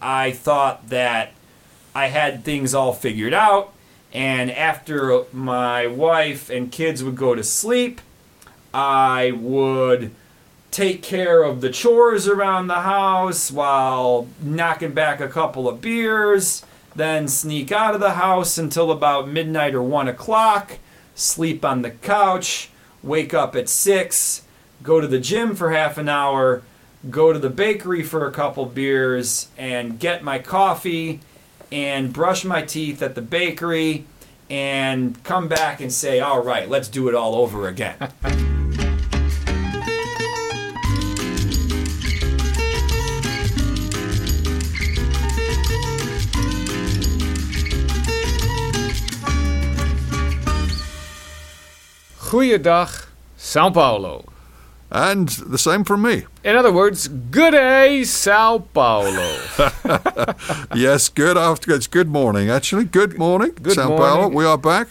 I thought that I had things all figured out, and after my wife and kids would go to sleep, I would take care of the chores around the house while knocking back a couple of beers, then sneak out of the house until about midnight or one o'clock, sleep on the couch, wake up at six, go to the gym for half an hour, go to the bakery for a couple beers, and get my coffee and brush my teeth at the bakery and come back and say, all right, let's do it all over again. Goeiedag, Sao Paulo. And the same from me. In other words, good day, Sao Paulo. yes, good after it's good morning actually. Good morning. Good Sao morning. Paulo. We are back.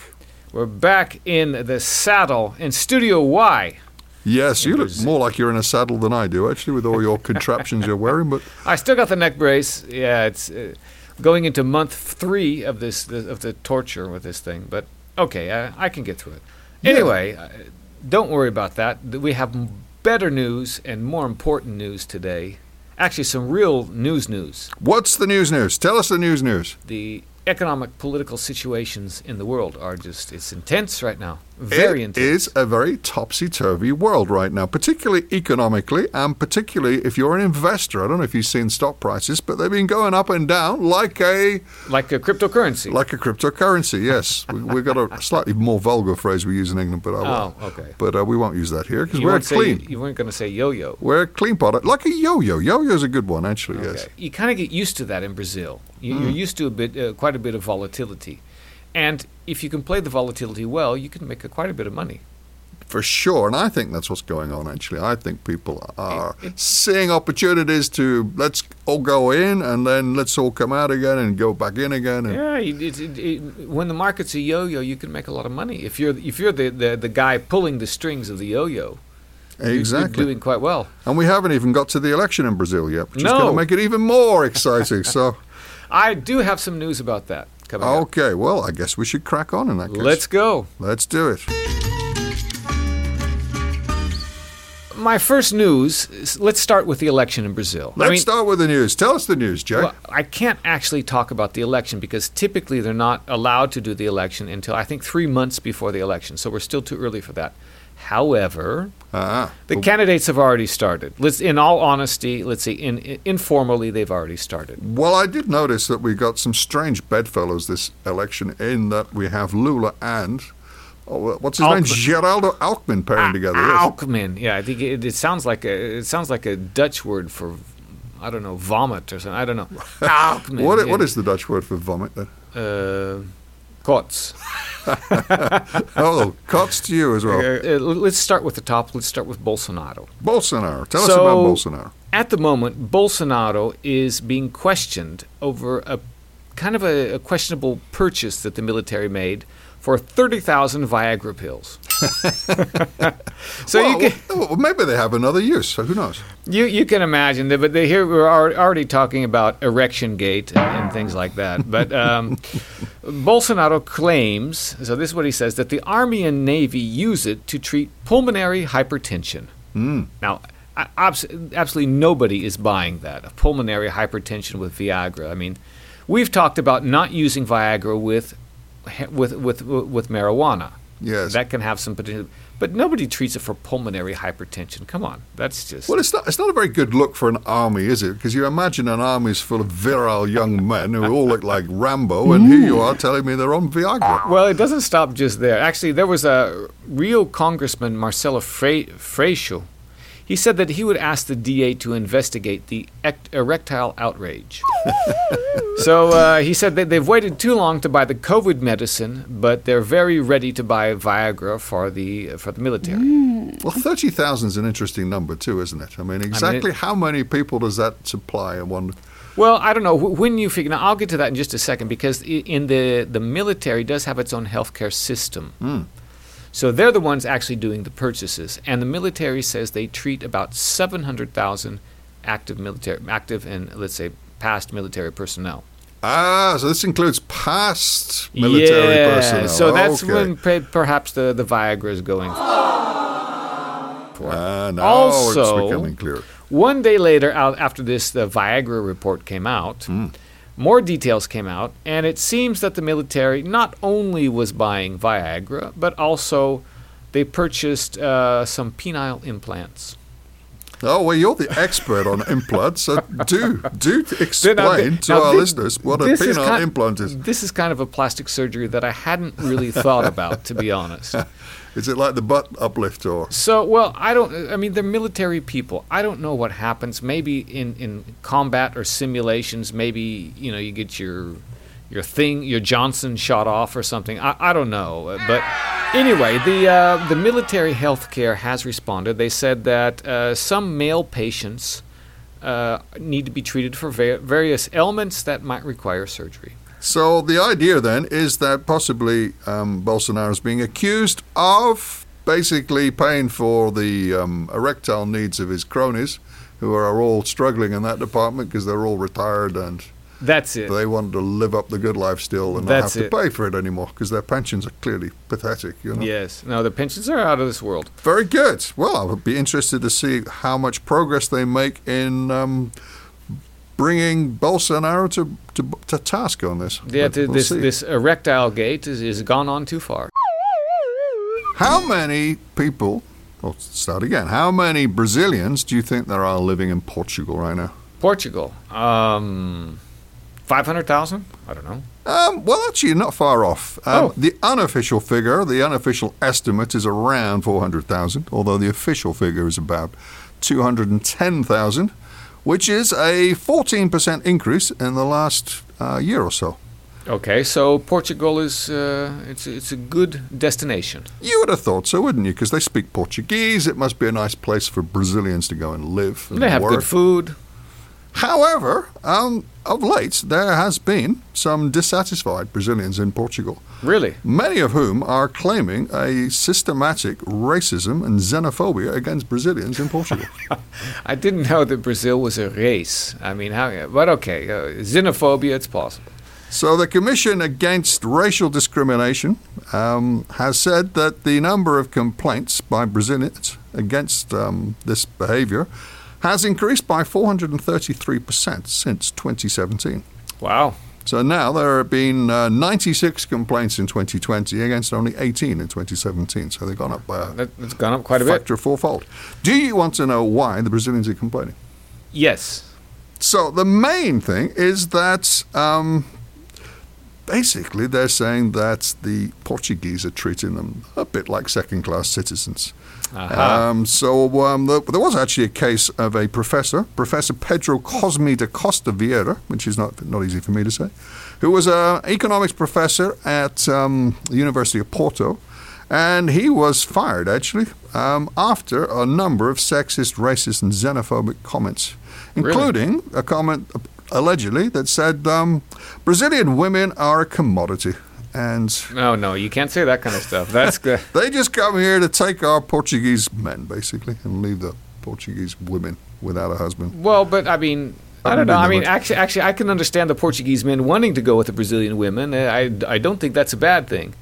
We're back in the saddle in Studio Y. Yes, you look more like you're in a saddle than I do actually with all your contraptions you're wearing, but I still got the neck brace. Yeah, it's uh, going into month three of this of the torture with this thing, but okay, uh, I can get through it. Anyway, uh, don't worry about that. We have better news and more important news today. Actually, some real news news. what's the news news? Tell us the news news. The economic political situations in the world are just it's intense right now. Very It is a very topsy-turvy world right now, particularly economically, and particularly if you're an investor. I don't know if you've seen stock prices, but they've been going up and down like a like a cryptocurrency. like a cryptocurrency. Yes, we, we've got a slightly more vulgar phrase we use in England, but I will. Oh, okay. But uh, we won't use that here because we're weren't, say, clean. you weren't going to say yo-yo. We're a clean product, like a yo-yo. Yo-yo's a good one, actually. Yes. You kind of get used to that in Brazil. You, You're Hmm. used to a bit, uh, quite a bit of volatility, and if you can play the volatility well, you can make a, quite a bit of money. For sure, and I think that's what's going on. Actually, I think people are It- it- seeing opportunities to let's all go in and then let's all come out again and go back in again. And Yeah, it, when the market's a yo-yo, you can make a lot of money. If you're if you're the, the, the guy pulling the strings of the yo-yo, exactly. you're doing quite well. and we haven't even got to the election in Brazil yet, which is No. going to make it even more exciting. so, I do have some news about that coming up. okay, well, I guess we should crack on in that case. Let's go. let's do it. My first news. Let's start with the election in Brazil. Let's I mean, start with the news. Tell us the news, Jay. Well, I can't actually talk about the election because typically they're not allowed to do the election until I think three months before the election. So we're still too early for that. However, ah, the well, candidates have already started. Let's, in all honesty, let's see, in, in, informally they've already started. Well, I did notice that we got some strange bedfellows this election in that we have Lula and oh, what's his name, Alckmin. Geraldo Alckmin pairing together. yes. Alckmin, yeah, I think it, it sounds like a it sounds like a Dutch word for I don't know vomit or something. I don't know. Alckmin. What, yeah. what is the Dutch word for vomit then? uh, kots? Oh, cuts to you as well. Uh, let's start with the top. Let's start with Bolsonaro. Bolsonaro. Tell us about Bolsonaro. At the moment, Bolsonaro is being questioned over a kind of a, a questionable purchase that the military made for 30,000 Viagra pills. so well, you, can, well, maybe they have another use. So who knows? you, you can imagine that, but they, here we're already talking about erection gate and, and things like that. But um, Bolsonaro claims, so this is what he says, that the Army and Navy use it to treat pulmonary hypertension. Now, abs- absolutely nobody is buying that. A pulmonary hypertension with Viagra. I mean, we've talked about not using Viagra with with with with marijuana. Yes. that can have some potential, but nobody treats it for pulmonary hypertension. Come on, that's just Well, it's not, it's not a very good look for an army, is it? Because you imagine an army's full of virile young men who all look like Rambo, and here you are telling me they're on Viagra. Well, it doesn't stop just there. Actually, there was a real Congressman, Marcelo Fre- Freixo. He said that he would ask the DA to investigate the ect- erectile outrage. so uh, he said that they've waited too long to buy the COVID medicine, but they're very ready to buy Viagra for the for the military. Well, 30,000 is an interesting number, too, isn't it? I mean, exactly how many people does that supply? I wonder. Well, I don't know when you figure. Now, I'll get to that in just a second because in the the military does have its own healthcare system. So they're the ones actually doing the purchases, and the military says they treat about seven hundred thousand active military, active and let's say past military personnel. Ah, so this includes past military yeah, personnel. so that's okay. when pe- perhaps the, the Viagra is going. for. Ah, now Also- it's becoming clear. One day later, out after this, the Viagra report came out. Hmm. More details came out, and it seems that the military not only was buying Viagra, but also they purchased uh, some penile implants. Oh well, you're the expert on implants, so do do explain Now, thi- to now our thi- listeners what a this is penile ki- implant is. This is kind of a plastic surgery that I hadn't really thought about, to be honest. Is it like the butt uplift or? So, well, I don't. I mean, they're military people. I don't know what happens. Maybe in in combat or simulations, maybe you know you get your your thing, your Johnson shot off or something. I, I don't know. But anyway, the uh, the military health care has responded. They said that uh, some male patients uh, need to be treated for va- various ailments that might require surgery. So the idea then is that possibly um, Bolsonaro is being accused of basically paying for the um, erectile needs of his cronies, who are all struggling in that department because they're all retired and That's it. they want to live up the good life still and not That's have it. to pay for it anymore because their pensions are clearly pathetic. You know. Yes. No, the pensions are out of this world. Very good. Well, I would be interested to see how much progress they make in um, bringing Bolsonaro to, to, to task on this. Yeah, we'll this see. this erectile gate is, is gone on too far. How many people, well, start again, how many Brazilians do you think there are living in Portugal right now? Portugal, um, five hundred thousand. I don't know. Um, well, actually, not far off. Um, Oh. The unofficial figure, the unofficial estimate is around 400,000, although the official figure is about 210,000, which is a 14% increase in the last uh, year or so. Okay, so Portugal is uh, it's it's a good destination. You would have thought so, wouldn't you? Because they speak Portuguese. It must be a nice place for Brazilians to go and live. And They have work. good food. However, um, of late, there has been some dissatisfied Brazilians in Portugal, Really? many of whom are claiming a systematic racism and xenophobia against Brazilians in Portugal. I didn't know that Brazil was a race. I mean, how? But okay, uh, xenophobia. It's possible. so, the Commission Against Racial Discrimination um, has said that the number of complaints by Brazilians against um, this behavior has increased by 433% since 2017. Wow. So now there have been uh, 96 complaints in 2020 against only 18 in 2017. So they've gone up by a that's gone up quite a bit. factor of fourfold. Do you want to know why the Brazilians are complaining? Yes. So the main thing is that um, basically they're saying that the Portuguese are treating them a bit like second-class citizens. Aha. Um, so um, the, there was actually a case of a professor, Professor Pedro Cosme da Costa Vieira, which is not not easy for me to say, who was an economics professor at um, the University of Porto, and he was fired actually um, after a number of sexist, racist, and xenophobic comments, Really? including a comment allegedly that said um, Brazilian women are a commodity. And No, no, you can't say that kind of stuff. That's good. they just come here to take our Portuguese men, basically, and leave the Portuguese women without a husband. Well, but I mean, I I don't know. I mean, actually, actually, I can understand the Portuguese men wanting to go with the Brazilian women. Uh, I, I don't think that's a bad thing.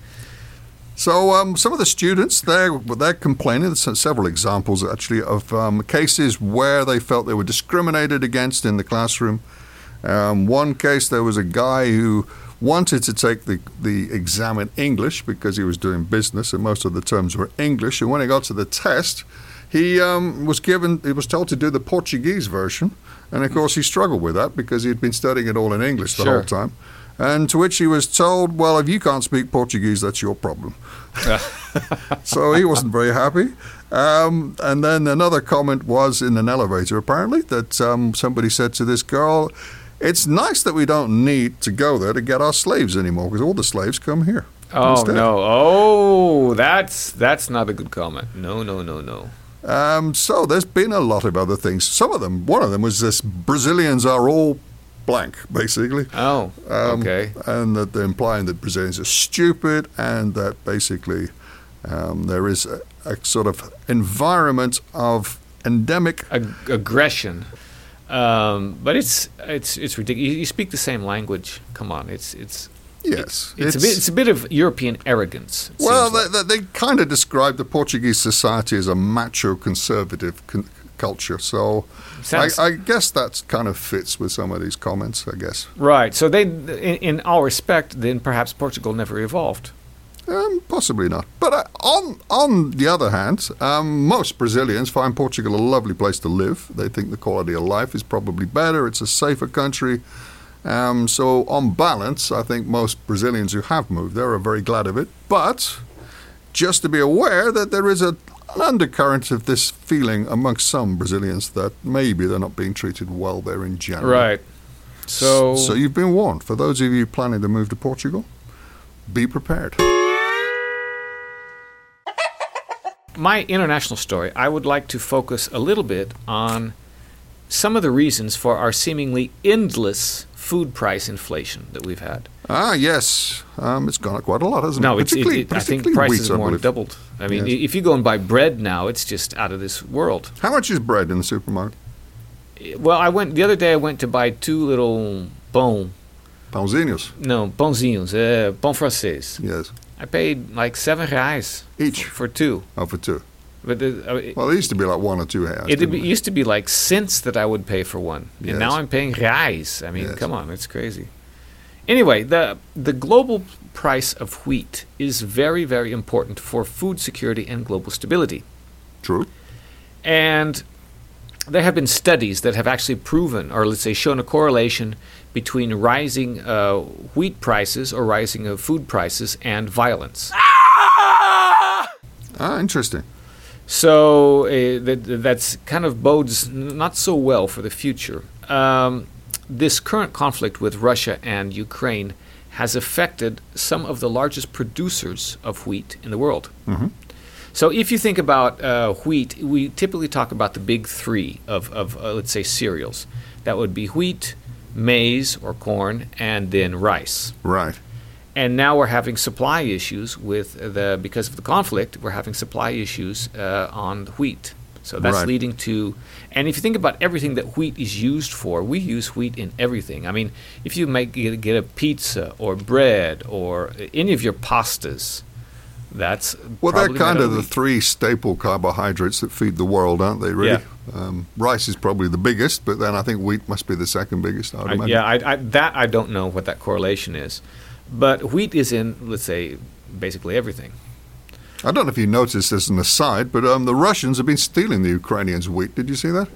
So um, some of the students they're they're complaining. There's several examples actually of um, cases where they felt they were discriminated against in the classroom. Um, one case there was a guy who wanted to take the the exam in English because he was doing business and most of the terms were English. And when he got to the test, he um, was given he was told to do the Portuguese version, and of course he struggled with that because he'd been studying it all in English the Sure. whole time. And to which he was told, "Well, if you can't speak Portuguese, that's your problem." so he wasn't very happy. Um, and then another comment was in an elevator, apparently, that um, somebody said to this girl, It's nice that we don't need to go there to get our slaves anymore because all the slaves come here. Oh instead." no! Oh, that's that's not a good comment. No, no, no, no. Um, so there's been a lot of other things. Some of them, one of them was this Brazilians are all blank, basically. Oh, Um, okay. And that they're implying that Brazilians are stupid and that basically um, there is a, a sort of environment of endemic Ag- aggression. Um, but it's it's it's ridiculous. You, you speak the same language. Come on, it's it's Yes, it's, a bit it's a bit of European arrogance. Well, seems like. they, they, they kind of describe the Portuguese society as a macho conservative con- culture. So I, I guess that kind of fits with some of these comments, I guess. right. So they, in, in all respect, then perhaps Portugal never evolved. Um, possibly not. But uh, on on the other hand, um, most Brazilians find Portugal a lovely place to live. They think the quality of life is probably better. It's a safer country. Um, so on balance, I think most Brazilians who have moved there are very glad of it. But just to be aware that there is a, an undercurrent of this feeling amongst some Brazilians that maybe they're not being treated well there in general. Right. So, So you've been warned. For those of you planning to move to Portugal, be prepared. My international story, I would like to focus a little bit on some of the reasons for our seemingly endless food price inflation that we've had. Ah, yes. Um, it's gone up quite a lot, hasn't No, it? it's, it, it, I think prices wheat, more than doubled. I mean, Yes. if you go and buy bread now, it's just out of this world. How much is bread in the supermarket? Well, I went the other day. I went to buy two little bon, Pãozinhos. no pãozinhos, uh, pão francês. Yes. I paid like seven reais Each. for two. Oh, for two. But the, uh, it, Well, it used to be like one or two hairs. it, didn't used to be like cents that I would pay for one, Yes. and now I'm paying reais. I mean, Yes. come on, it's crazy. Anyway, the the global price of wheat is very, very important for food security and global stability. True. And there have been studies that have actually proven, or let's say shown a correlation between rising uh, wheat prices or rising of food prices and violence. Ah, interesting. So uh, that, that's kind of bodes not so well for the future. Um, this current conflict with Russia and Ukraine has affected some of the largest producers of wheat in the world. So if you think about uh, wheat, we typically talk about the big three of, of uh, let's say, cereals. That would be wheat, maize or corn, and then rice. Right. And now we're having supply issues with the because of the conflict. We're having supply issues uh, on the wheat. So that's Right. leading to, and if you think about everything that wheat is used for, we use wheat in everything. I mean, if you make get, a pizza or bread or any of your pastas, that's Well, they're kind of the three staple carbohydrates that feed the world, aren't they, really? Um, rice is probably the biggest, but then I think wheat must be the second biggest, I I, imagine. yeah, I, I, that I don't know what that correlation is, but wheat is in, let's say, basically everything. I don't know if you noticed as an aside, but um, the Russians have been stealing the Ukrainians' wheat. Did you see that?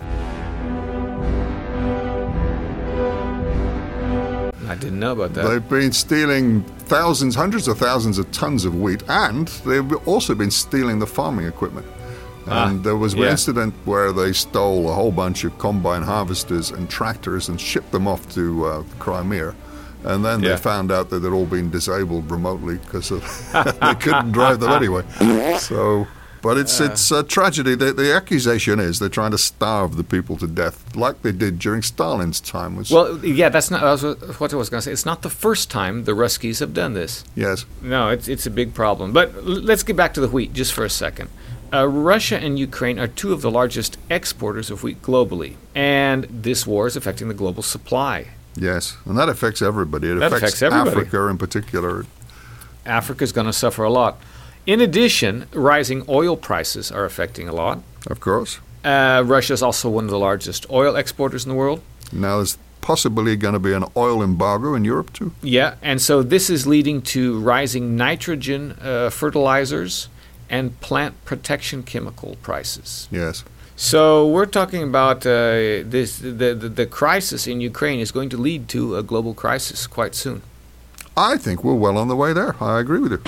I didn't know about that. They've been stealing thousands, hundreds of thousands of tons of wheat, and they've also been stealing the farming equipment. Ah, And there was an yeah. incident where they stole a whole bunch of combine harvesters and tractors and shipped them off to uh, Crimea. And then Yeah. they found out that they'd all been disabled remotely because they couldn't drive them anyway. So, but it's it's a tragedy. The, the accusation is they're trying to starve the people to death, like they did during Stalin's time. Was, Well, yeah, that's not that's what I was going to say. It's not the first time the Ruskies have done this. yes, No, it's it's a big problem. But l- let's get back to the wheat just for a second. Uh, Russia and Ukraine are two of the largest exporters of wheat globally, and this war is affecting the global supply. yes, and that affects everybody. It That affects affects everybody. Africa in particular. Africa is going to suffer a lot. In addition, rising oil prices are affecting a lot. Of course. Uh, Russia is also one of the largest oil exporters in the world. Now there's possibly going to be an oil embargo in Europe too. Yeah, and so this is leading to rising nitrogen uh, fertilizers and plant protection chemical prices. Yes. So we're talking about uh, this. The, the the crisis in Ukraine is going to lead to a global crisis quite soon. I think we're well on the way there. I agree with you.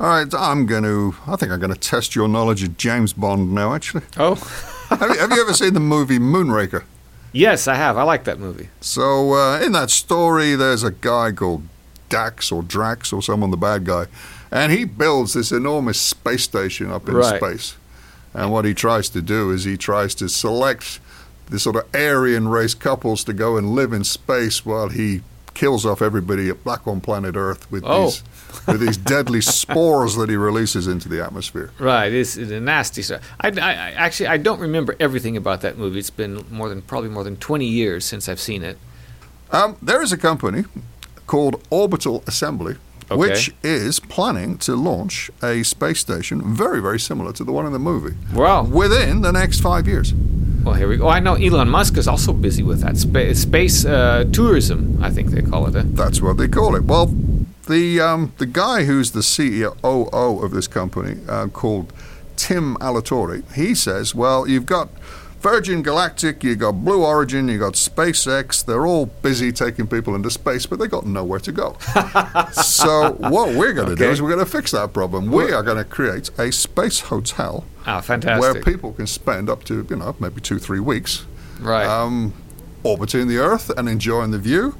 All right, I'm going to. I think I'm going to test your knowledge of James Bond now. Actually, Oh, have, you, have you ever seen the movie Moonraker? yes, I have. I like that movie. So uh, in that story, there's a guy called Dax or Drax or someone, the bad guy, and he builds this enormous space station up in Right. space. And what he tries to do is he tries to select the sort of Aryan race couples to go and live in space while he kills off everybody back on planet Earth with Oh. these with these deadly spores that he releases into the atmosphere. Right, it's, it's a nasty stuff. I, I, actually I don't remember everything about that movie. It's been more than probably more than twenty years since I've seen it. Um, there is a company called Orbital Assembly, Okay. which is planning to launch a space station very, very similar to the one in the movie Wow. within the next five years. Well, here we go. Oh, I know Elon Musk is also busy with that Spa- space uh, tourism. I think they call it. Uh, That's what they call it. Well, the um, the guy who's the CEO of this company uh, called Tim Alatorre, he says, well, you've got Virgin Galactic, you got Blue Origin, you got SpaceX. They're all busy taking people into space, but they got nowhere to go. so what we're going to do is we're going to fix that problem. We are going to create a space hotel ah, fantastic. where people can spend up to you know maybe two three weeks right. um, orbiting the Earth and enjoying the view.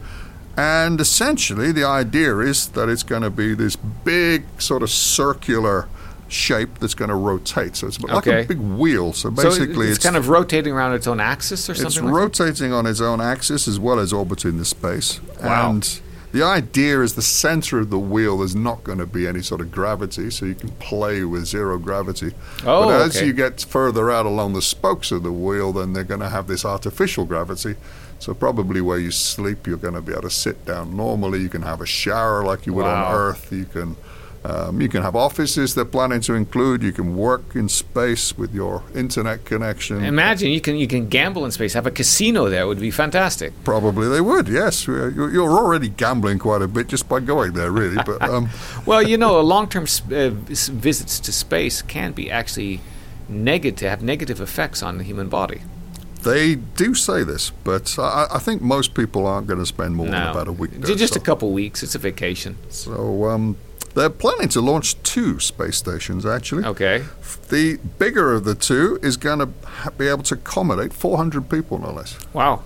And essentially, the idea is that it's going to be this big, sort of circular shape that's going to rotate. So it's like Okay. a big wheel. So so basically, it's, kind of rotating around its own axis or it's something. like rotating on its own axis as well as orbiting the space. Wow. And the idea is the center of the wheel there's not going to be any sort of gravity, so you can play with zero gravity. Oh, but as okay. you get further out along the spokes of the wheel, then they're going to have this artificial gravity. So probably where you sleep, you're going to be able to sit down normally. You can have a shower like you would Wow. on Earth. You can. Um, you can have offices they're planning to include. You can work in space with your internet connection. Imagine you can you can gamble in space. Have a casino there would be fantastic. Probably they would, yes. You're you're already gambling quite a bit just by going there, really. But um, Well, you know, long-term uh, visits to space can be actually negative, have negative effects on the human body. they do say this, but I, I think most people aren't going to spend more than about a week there. just so a couple weeks. It's a vacation. so, um, they're planning to launch two space stations, actually. Okay. The bigger of the two is going to ha- be able to accommodate 400 people, no less. Wow.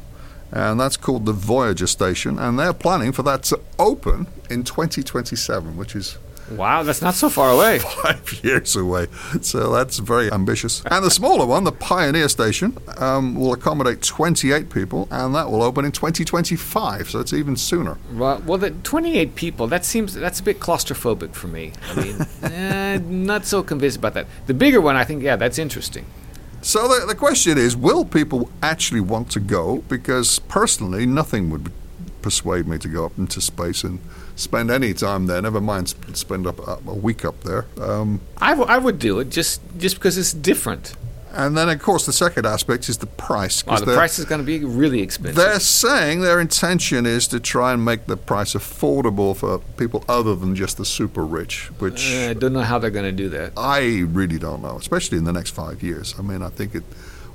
And that's called the Voyager Station, and they're planning for that to open in 2027, which is Wow, that's not so far away. five years away. So that's very ambitious. And the smaller one, the Pioneer Station, um, will accommodate 28 people, and that will open in 2025. So it's even sooner. Well, well, the 28 people, that seems, that's a bit claustrophobic for me. I mean, eh, not so convinced about that. The bigger one, I think, yeah, that's interesting. So the, the question is, will people actually want to go? Because personally, nothing would persuade me to go up into space and spend any time there. Never mind sp- spend up a, a week up there. Um, I, w- I would do it just, just because it's different. and then, of course, the second aspect is the price. Wow, the price is going to be really expensive. They're saying their intention is to try and make the price affordable for people other than just the super rich, which Eh, I don't know how they're going to do that. I really don't know, especially in the next five years. I mean, I think it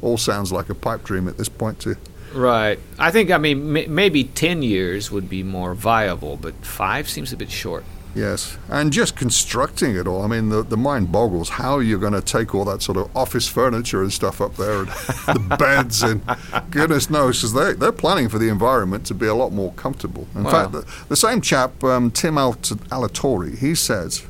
all sounds like a pipe dream at this point. To Right. I think, I mean, m- maybe 10 years would be more viable, but five seems a bit short. yes, and just constructing it all. I mean, the the mind boggles how you're going to take all that sort of office furniture and stuff up there, and the beds, and goodness knows, because they they're planning for the environment to be a lot more comfortable. In Wow. fact, the, the same chap, um, Tim Alt- Alatorre, he says.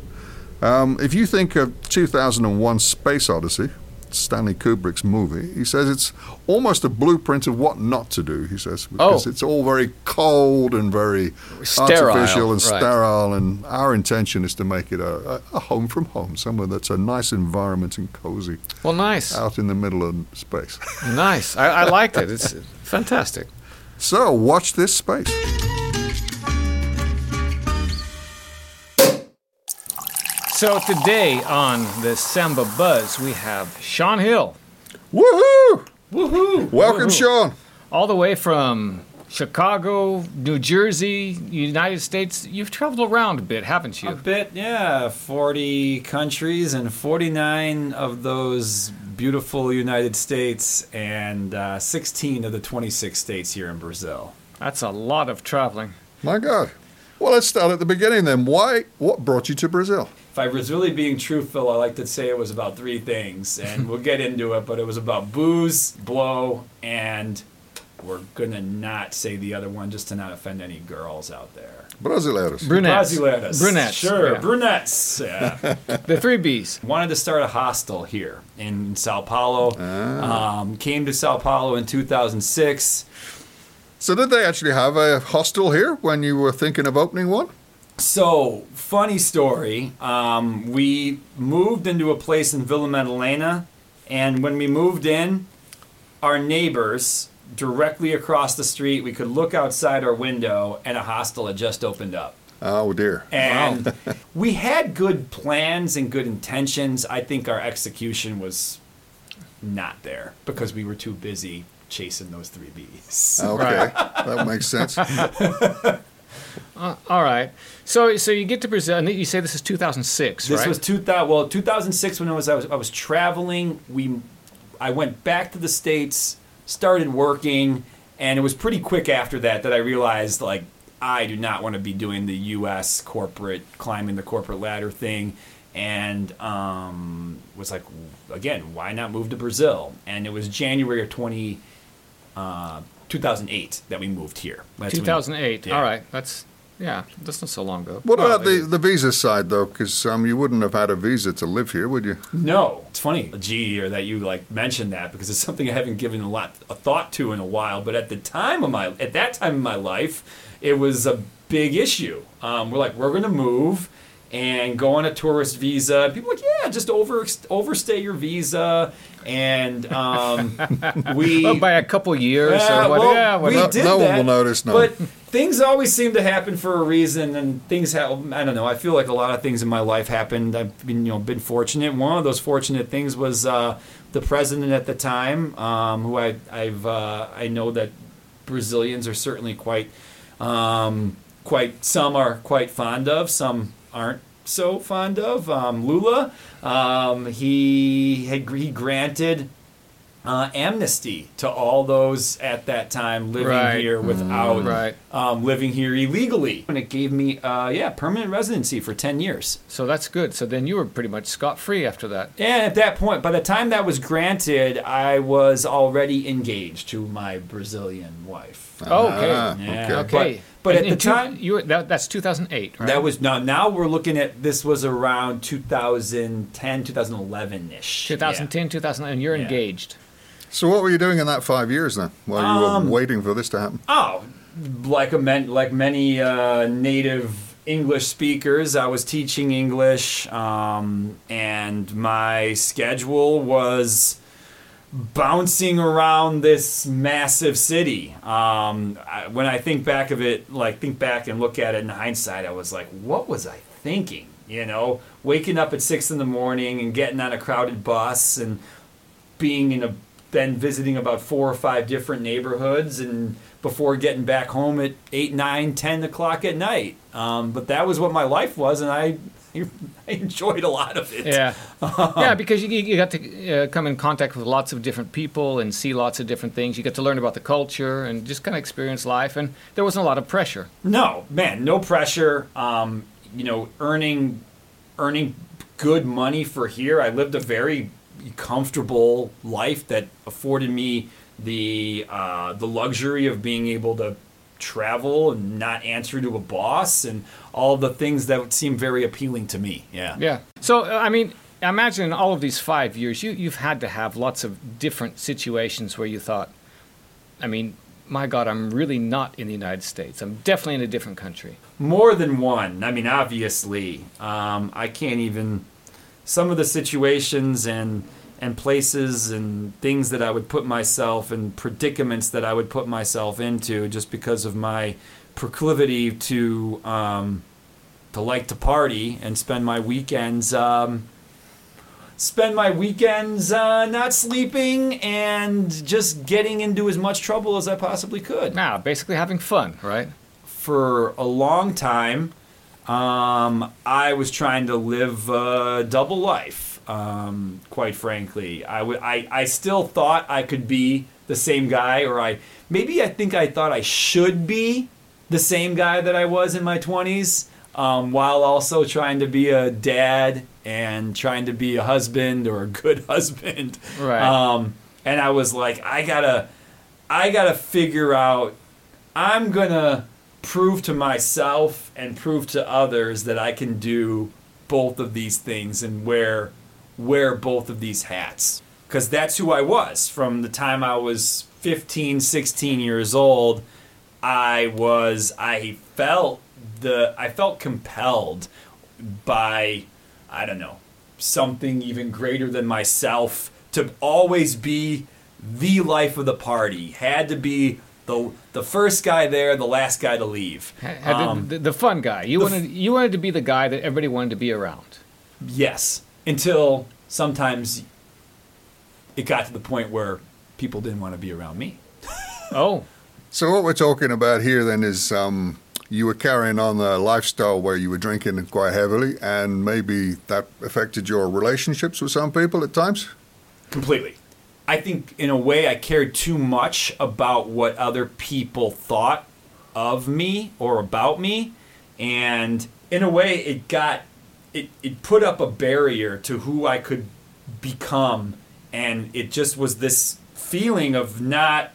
Um, if you think of 2001 Space Odyssey, Stanley Kubrick's movie, he says it's almost a blueprint of what not to do, he says, because Oh. it's all very cold and very Sterile, artificial and right. sterile. And our intention is to make it a, a, home from home, somewhere that's a nice environment and cozy Well, nice. out in the middle of space. Nice. I, I liked it. It's fantastic. so watch this space. So today on the Samba Buzz, we have Sean Hill, Woohoo! Woohoo! Welcome, Sean. all the way from Chicago, New Jersey, United States. You've traveled around a bit, haven't you? A bit, yeah. 40 countries and 49 of those beautiful United States and uh, 16 of the 26 states here in Brazil. That's a lot of traveling. My God. Well, let's start at the beginning then. Why? What brought you to Brazil? If I was really being truthful, I like to say it was about three things, and we'll get into it, but it was about booze, blow, and we're going to not say the other one just to not offend any girls out there. Brasileiros. Brunettes. Brasileiras. Brunettes. Sure, yeah. brunettes. Yeah. The three B's. wanted to start a hostel here in Sao Paulo. Um, came to Sao Paulo in 2006. So did they actually have a hostel here when you were thinking of opening one? So, funny story. Um, we moved into a place in Vila Madalena, and when we moved in, our neighbors directly across the street, we could look outside our window, and a hostel had just opened up. Oh dear. And we had good plans and good intentions. I think our execution was not there because we were too busy chasing those three bees. Okay, that makes sense. Uh, all right. So so you get to Brazil, and you say this is 2006, This right? was 2000. Well, 2006 when I was, I was I was traveling. We, I went back to the states, started working, and it was pretty quick after that that I realized like I do not want to be doing the U.S. corporate climbing the corporate ladder thing, and um, was like, again, why not move to Brazil? And it was January of 20. Uh, 2008 that we moved here. That's when- 2008. Yeah. All right. That's yeah. That's not so long ago. What Well, about the, the visa side though? Because um, you wouldn't have had a visa to live here, would you? No, it's funny, G, or that you like mentioned that because it's something I haven't given a lot of thought to in a while. But at the time of my, at that time in my life, it was a big issue. Um, we're like, we're gonna move and go on a tourist visa. People are like, yeah, just over overstay your visa, and um, we Oh, by a couple years yeah, or what? well, yeah. we No- whatever. did no one that, will notice, no. But things always seem to happen for a reason, and things have. I don't know. I feel like a lot of things in my life happened. I've been, you know, been fortunate. One of those fortunate things was uh, the president at the time, um, who I, I've, uh, I know that Brazilians are certainly quite, um, quite. Some are quite fond of. Some aren't so fond of. Um, Lula, um, he had he granted uh, amnesty to all those at that time living Right. here without Right. um, living here illegally. And it gave me, uh, yeah, permanent residency for 10 years. So that's good. So then you were pretty much scot free after that. And at that point, by the time that was granted, I was already engaged to my Brazilian wife. Oh, okay. Ah, Yeah. okay. Okay. But And at in the two- time- you were, that, that's 2008, right? That was now. Now we're looking at this was around 2010, 2011 ish. 2010, 2011. You're Yeah. engaged. So what were you doing in that five years then, while you Um, were waiting for this to happen? Oh, like a man, like many uh, native English speakers, I was teaching English, um, and my schedule was bouncing around this massive city. Um, I, when I think back of it, like think back and look at it in hindsight, I was like, what was I thinking? You know, waking up at six in the morning and getting on a crowded bus and being in a then visiting about four or five different neighborhoods and before getting back home at eight nine ten o'clock at night um, but that was what my life was and i i enjoyed a lot of it Yeah, yeah, because you, you got to uh, come in contact with lots of different people and see lots of different things. You got to learn about the culture and just kind of experience life. And there wasn't a lot of pressure. no man no pressure um, you know earning earning good money for here i lived a very comfortable life that afforded me the uh, the luxury of being able to travel and not answer to a boss and all the things that would seem very appealing to me yeah Yeah. So uh, I mean, imagine in all of these five years, you you've had to have lots of different situations where you thought, I mean, my God, I'm really not in the United States. I'm definitely in a different country. more than one. I mean, obviously, um, I can't even. Some of the situations and and places and things that I would put myself and predicaments that I would put myself into just because of my proclivity to um, to like to party and spend my weekends. Um, spend my weekends uh, not sleeping and just getting into as much trouble as I possibly could Now, basically having fun, right? for a long time, um, I was trying to live a double life. Um, quite frankly, I would. I, I still thought I could be the same guy, or I maybe I think I thought I should be the same guy that I was in my twenties, um, while also trying to be a dad and trying to be a husband or a good husband. Right. Um, and I was like, I gotta, I gotta figure out. I'm gonna prove to myself and prove to others that I can do both of these things and wear wear both of these hats because that's who I was from the time I was 15, 16 years old I was I felt the I felt compelled by I don't know something even greater than myself to always be the life of the party. Had to be the the first guy there, the last guy to leave. The- Um, the, the fun guy. You wanted you wanted to be the guy that everybody wanted to be around. yes, until sometimes it got to the point where people didn't want to be around me. Oh, So what we're talking about here then is um, you were carrying on a lifestyle where you were drinking quite heavily, and maybe that affected your relationships with some people at times. Completely. I think in a way I cared too much about what other people thought of me or about me and in a way it got it, it put up a barrier to who I could become and it just was this feeling of not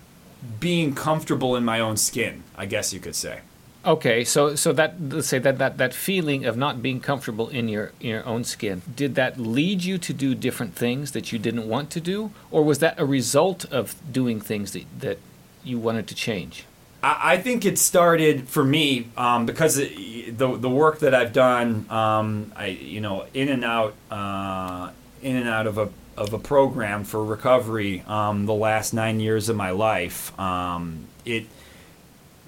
being comfortable in my own skin, I guess you could say. okay. So so that let's say that that that feeling of not being comfortable in your in your own skin did that lead you to do different things that you didn't want to do, or was that a result of doing things that that you wanted to change? I, think it started for me um, because it, the the work that I've done, um, I you know, in and out, uh, in and out of a of a program for recovery um, the last nine years of my life. Um, it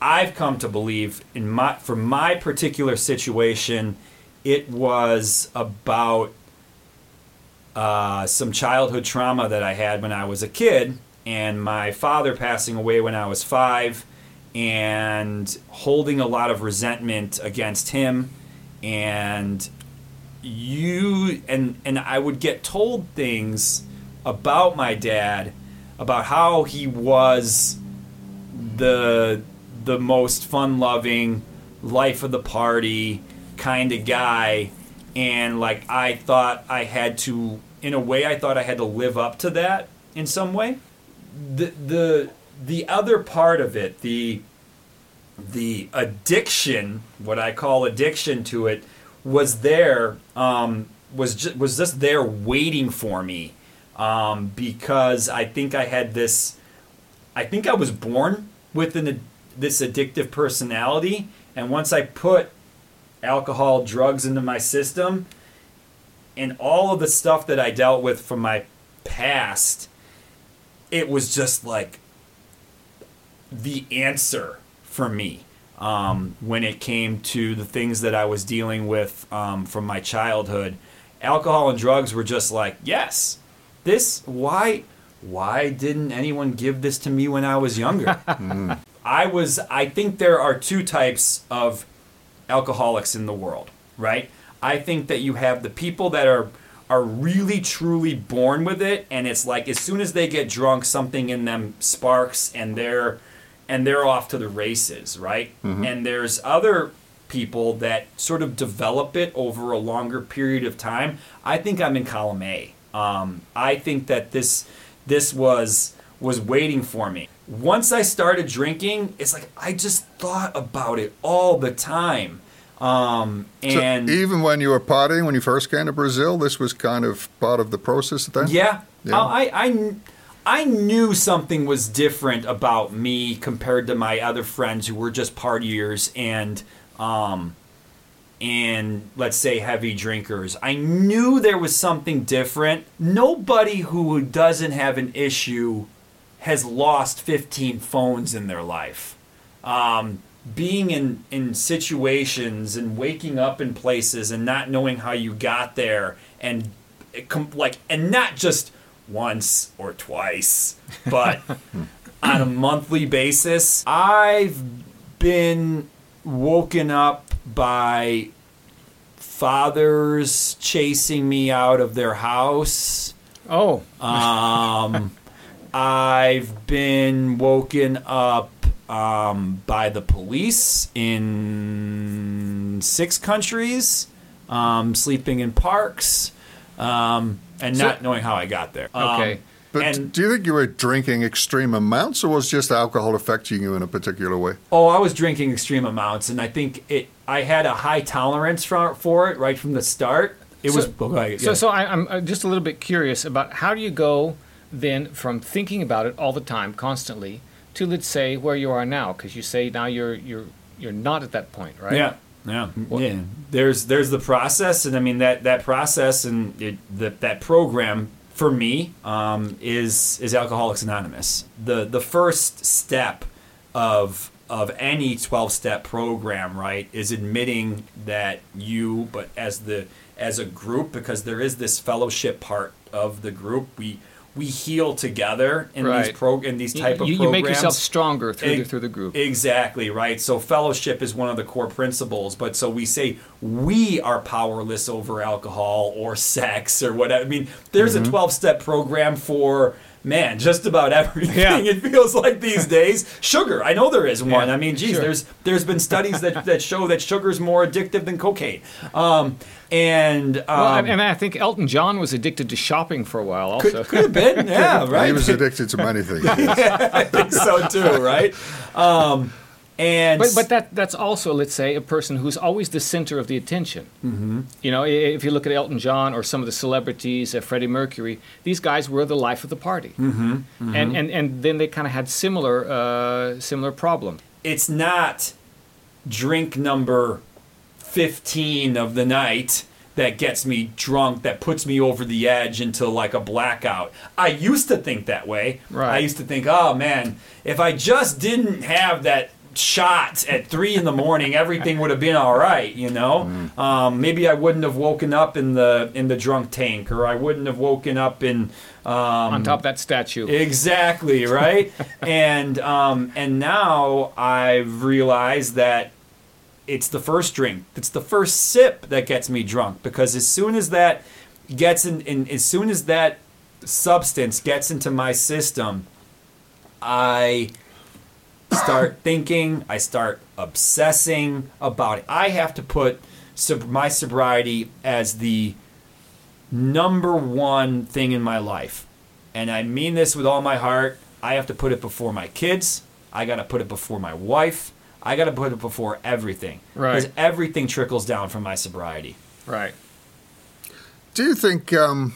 I've come to believe in my for my particular situation, it was about uh, some childhood trauma that I had when I was a kid, and my father passing away when I was five, and holding a lot of resentment against him, and you and and I would get told things about my dad, about how he was the the most fun loving, life of the party kind of guy and like I thought I had to in a way I thought I had to live up to that in some way. The the the other part of it, the the addiction, what I call addiction to it, was there. Um, was just, was just there waiting for me, um, because I think I had this. I think I was born with an, this addictive personality, and once I put alcohol, drugs into my system, and all of the stuff that I dealt with from my past, it was just like the answer for me um, when it came to the things that I was dealing with um, from my childhood. Alcohol and drugs were just like, yes, this, why, why didn't anyone give this to me when I was younger? I was, I think there are two types of alcoholics in the world, right? I think that you have the people that are are really truly born with it and it's like as soon as they get drunk something in them sparks and they're and they're off to the races, right? And there's other people that sort of develop it over a longer period of time. I think I'm in column A. Um, I think that this this was was waiting for me. Once I started drinking, it's like I just thought about it all the time. Um, So and even when you were partying, when you first came to Brazil, this was kind of part of the process then? Yeah. Yeah. I, I, kn- I knew something was different about me compared to my other friends who were just partiers and, um, and let's say heavy drinkers. I knew there was something different. Nobody who doesn't have an issue has lost 15 phones in their life. Um, being in, in situations and waking up in places and not knowing how you got there and like and not just once or twice but on a monthly basis i've been woken up by fathers chasing me out of their house. Oh, um, I've been woken up um, by the police in six countries, um, sleeping in parks, um, and So- not knowing how I got there. Um, Okay. But and do you think you were drinking extreme amounts, or was just alcohol affecting you in a particular way? oh, I was drinking extreme amounts, and I think it. I had a high tolerance for, for it right from the start. It So- was. go ahead, So, so I, I'm uh, just a little bit curious about how do you go then from thinking about it all the time, constantly, to let's say where you are now? Because you say now you're you're you're not at that point, right? Yeah. Yeah. yeah. There's there's the process, and I mean that that process and it, that that program for me um, is is Alcoholics Anonymous. The the first step of of any 12 step program, right, is admitting that you, but as the as a group, because there is this fellowship part of the group, we we heal together in Right. these pro in these type you, of you programs. You make yourself stronger through the, through the group. Exactly, right? So fellowship is one of the core principles, but so we say we are powerless over alcohol or sex or whatever. I mean, there's Mm-hmm. a 12 step program for man, just about everything. Yeah. It feels like these days. Sugar, I know there is one. Yeah, I mean, geez, sure. there's there's been studies that, that show that sugar's more addictive than cocaine. Um, and um, well, and, and I think Elton John was addicted to shopping for a while. Also, could, could have been, yeah, right. He was addicted to many things. yes. I think so too, right? Um, and But, but that that's also, let's say, a person who's always the center of the attention. Mm-hmm. You know, if you look at Elton John or some of the celebrities, uh, Freddie Mercury, these guys were the life of the party, mm-hmm. and and and then they kind of had similar uh, similar problem. it's not drink number 15 of the night that gets me drunk that puts me over the edge into like a blackout i used to think that way Right. i used to think oh man if i just didn't have that shot at three in the morning everything would have been all right you know? Um, maybe i wouldn't have woken up in the in the drunk tank or i wouldn't have woken up in um, On top of that statue, Exactly right, and um, and now I've realized that it's the first drink, it's the first sip that gets me drunk because as soon as that gets in, in as soon as that substance gets into my system, I start thinking, I start obsessing about it. I have to put sob- my sobriety as the number one thing in my life. And I mean this with all my heart. I have to put it before my kids. I got to put it before my wife. I got to put it before everything. Right. Because everything trickles down from my sobriety. right? Do you think um,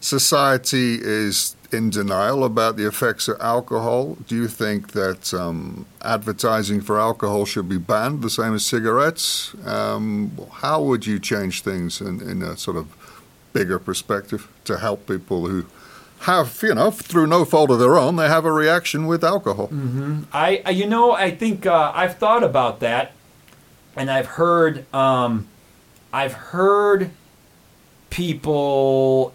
society is in denial about the effects of alcohol? Do you think that um, advertising for alcohol should be banned, the same as cigarettes? Um, how would you change things in, in a sort of bigger perspective to help people who have, you know, through no fault of their own, they have a reaction with alcohol? I, I you know, I think uh, I've thought about that, and I've heard, um, I've heard people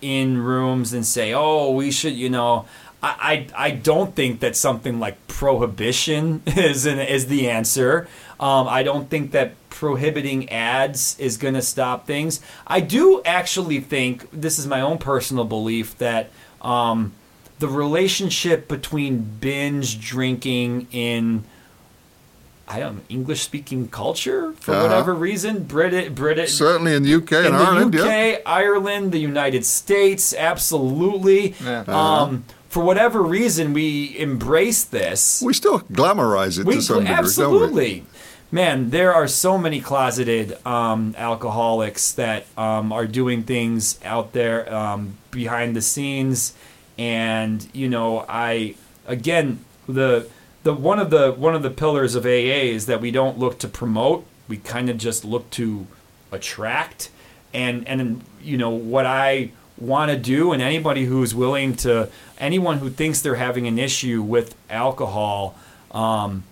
in rooms and say, "Oh, we should," you know. I, I, I don't think that something like prohibition is an, is the answer. Um, I don't think that prohibiting ads is going to stop things. I do actually think this is my own personal belief that um, the relationship between binge drinking in I don't know, English speaking culture for Uh-huh. whatever reason, Brit Brit Certainly in the UK and in Ireland, the UK, yeah. Ireland, the United States, absolutely. Yeah. Um, for whatever reason, we embrace this. We still glamorize it We- to some degree, don't we? absolutely. Man, there are so many closeted um, alcoholics that um, are doing things out there um, behind the scenes, and you know, I again the the one of the one of the pillars of AA is that we don't look to promote, we kind of just look to attract, and and you know what I want to do, and anybody who's willing to, anyone who thinks they're having an issue with alcohol. Um,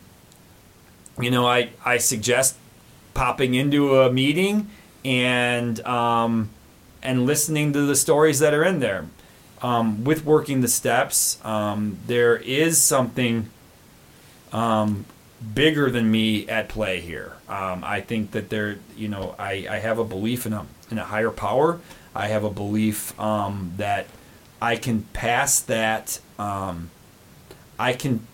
you know, I, I suggest popping into a meeting and um, and listening to the stories that are in there. Um, with working the steps, um, there is something um, bigger than me at play here. Um, I think that there, you know, I, I have a belief in a in a higher power. I have a belief um, that I can pass that. Um, I can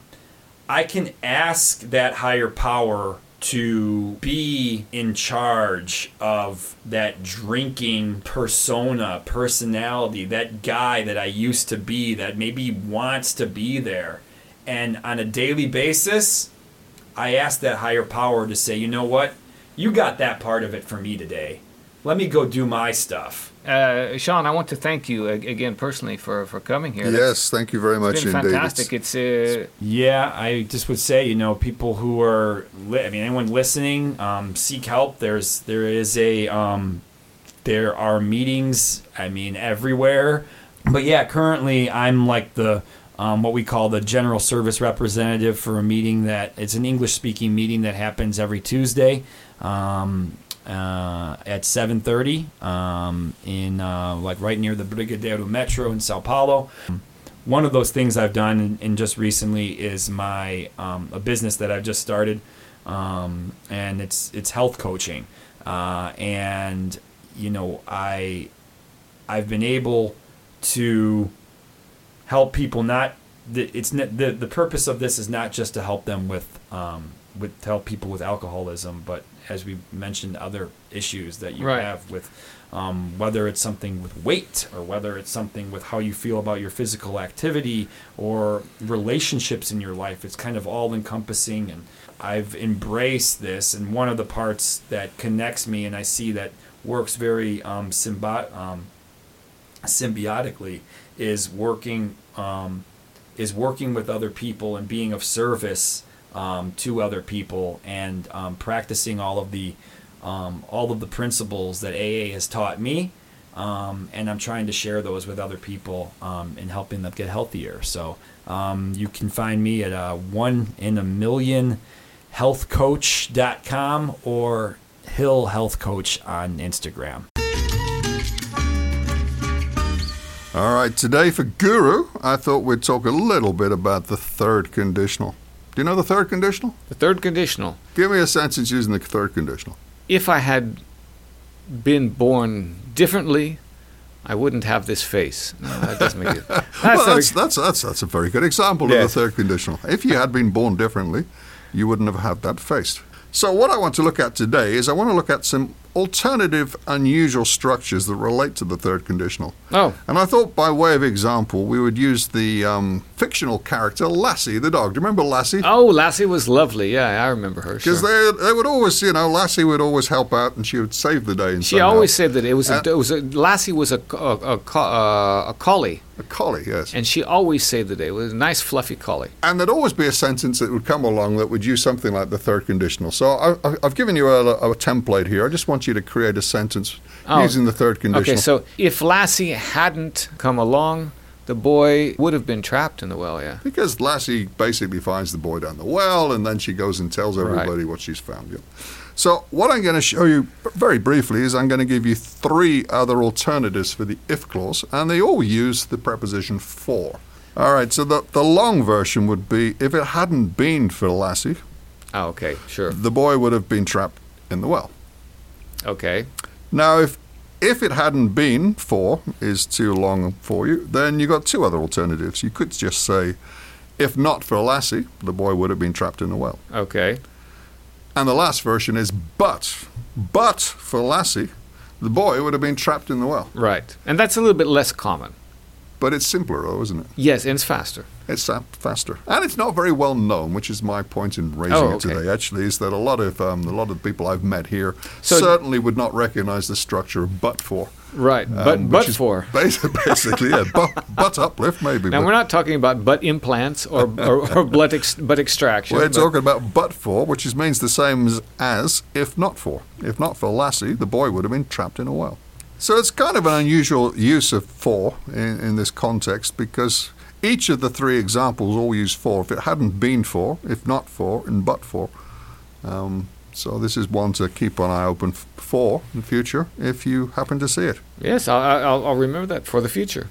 I can ask that higher power to be in charge of that drinking persona, personality, that guy that I used to be that maybe wants to be there. And on a daily basis, I ask that higher power to say, you know what? You got that part of it for me today. Let me go do my stuff. Uh, Sean, I want to thank you again personally for, for coming here. Yes, thank you very much it's been indeed. fantastic. It's, uh, Yeah, I just would say, you know, people who are, li- I mean, anyone listening, um, seek help. There's, there is a, um, there are meetings. I mean, everywhere. But yeah, currently I'm like the, um, what we call the general service representative for a meeting that it's an English speaking meeting that happens every Tuesday. Um, uh, at 7:30 um, in uh, like right near the Brigadeiro Metro in Sao Paulo. One of those things I've done in, in just recently is my um, a business that I've just started, um, and it's it's health coaching, uh, and you know I I've been able to help people not the, it's the the purpose of this is not just to help them with um, with help people with alcoholism, but as we mentioned, other issues that you Right. have with um, whether it's something with weight or whether it's something with how you feel about your physical activity or relationships in your life. It's kind of all encompassing, and I've embraced this. And one of the parts that connects me, and I see that works very um, symbi- um, symbiotically, is working um, is working with other people and being of service um, to other people and um, practicing all of the um, all of the principles that AA has taught me. Um, and I'm trying to share those with other people and helping them get healthier. So you can find me at uh, one in a million healthcoach.com or Hill Health Coach on Instagram. All right, today for Guru, I thought we'd talk a little bit about the third conditional. Do you know the third conditional? the third conditional. Give me a sentence using the third conditional. If I had been born differently, I wouldn't have this face. No, that doesn't make it. That's well, that's, a- that's, that's, that's a very good example Yes. of the third conditional. If you had been born differently, you wouldn't have had that face. So, what I want to look at today is I want to look at some alternative, unusual structures that relate to the third conditional. oh, And I thought, by way of example, we would use the um, fictional character Lassie the dog. Do you remember Lassie? oh, Lassie was lovely. Yeah, I remember her. Because Sure. they, they would always, you know, Lassie would always help out and she would save the day. She always said that it was a, Uh, it was a Lassie was a a, a, uh, a collie, A collie, yes. and she always saved the day. It was a nice fluffy collie. And there'd always be a sentence that would come along that would use something like the third conditional. So I, I, I've given you a, a template here. I just want you to create a sentence Oh. using the third conditional. Okay, so if Lassie hadn't come along, the boy would have been trapped in the well. Yeah. because Lassie basically finds the boy down the well, and then she goes and tells Right. everybody what she's found. Yeah. So what I'm going to show you very briefly is I'm going to give you three other alternatives for the if clause, and they all use the preposition for. All right, so the, the long version would be if it hadn't been for Lassie, Oh, okay, sure. the boy would have been trapped in the well. Okay. Now, if if it hadn't been for is too long for you, then you got two other alternatives. You could just say, if not for Lassie, the boy would have been trapped in a well. Okay. And the last version is but, but for Lassie, the boy would have been trapped in the well. Right. And that's a little bit less common. But it's simpler, though, isn't it? Yes, and it's faster. It's uh, faster, and it's not very well known, which is my point in raising Oh, it today. Actually, is that a lot of um, a lot of people I've met here So- certainly would not recognise the structure of but for. Right. um, but but for. basi- basically, yeah, but, but uplift maybe. Now we're not talking about butt implants or or, or blood ex- butt extraction. we're but- talking about but for, which is means the same as, as if not for. If not for Lassie, the boy would have been trapped in a well. So it's kind of an unusual use of for in, in this context because each of the three examples all use for. If it hadn't been for, if not for, and but for. Um, so this is one to keep an eye open for in the future if you happen to see it. Yes, I'll, I'll, I'll remember that for the future.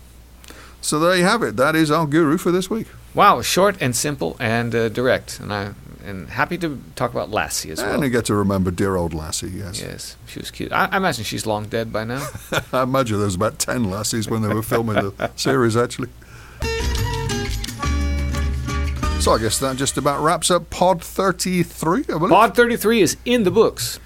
So there you have it. That is our guru for this week. Wow, short and simple and uh, direct, and I and happy to talk about Lassie as well. And you get to remember dear old Lassie, yes. Yes, she was cute. I, I imagine she's long dead by now. I imagine there was about 10 lassies when they were filming the series, actually. So I guess that just about wraps up Pod 33, I believe. Pod 33 is in the books.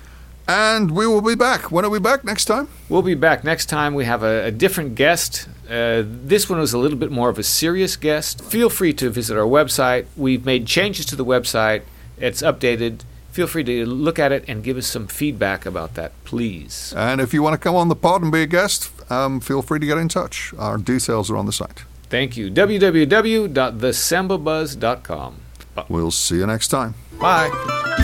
And we will be back. When are we back next time? We'll be back next time. We have a, a different guest. Uh, this one was a little bit more of a serious guest. Feel free to visit our website. We've made changes to the website. It's updated. feel free to look at it and give us some feedback about that, please. And if you want to come on the pod and be a guest, um, feel free to get in touch. Our details are on the site. Thank you. www.thesambabuzz.com. We'll see you next time. Bye.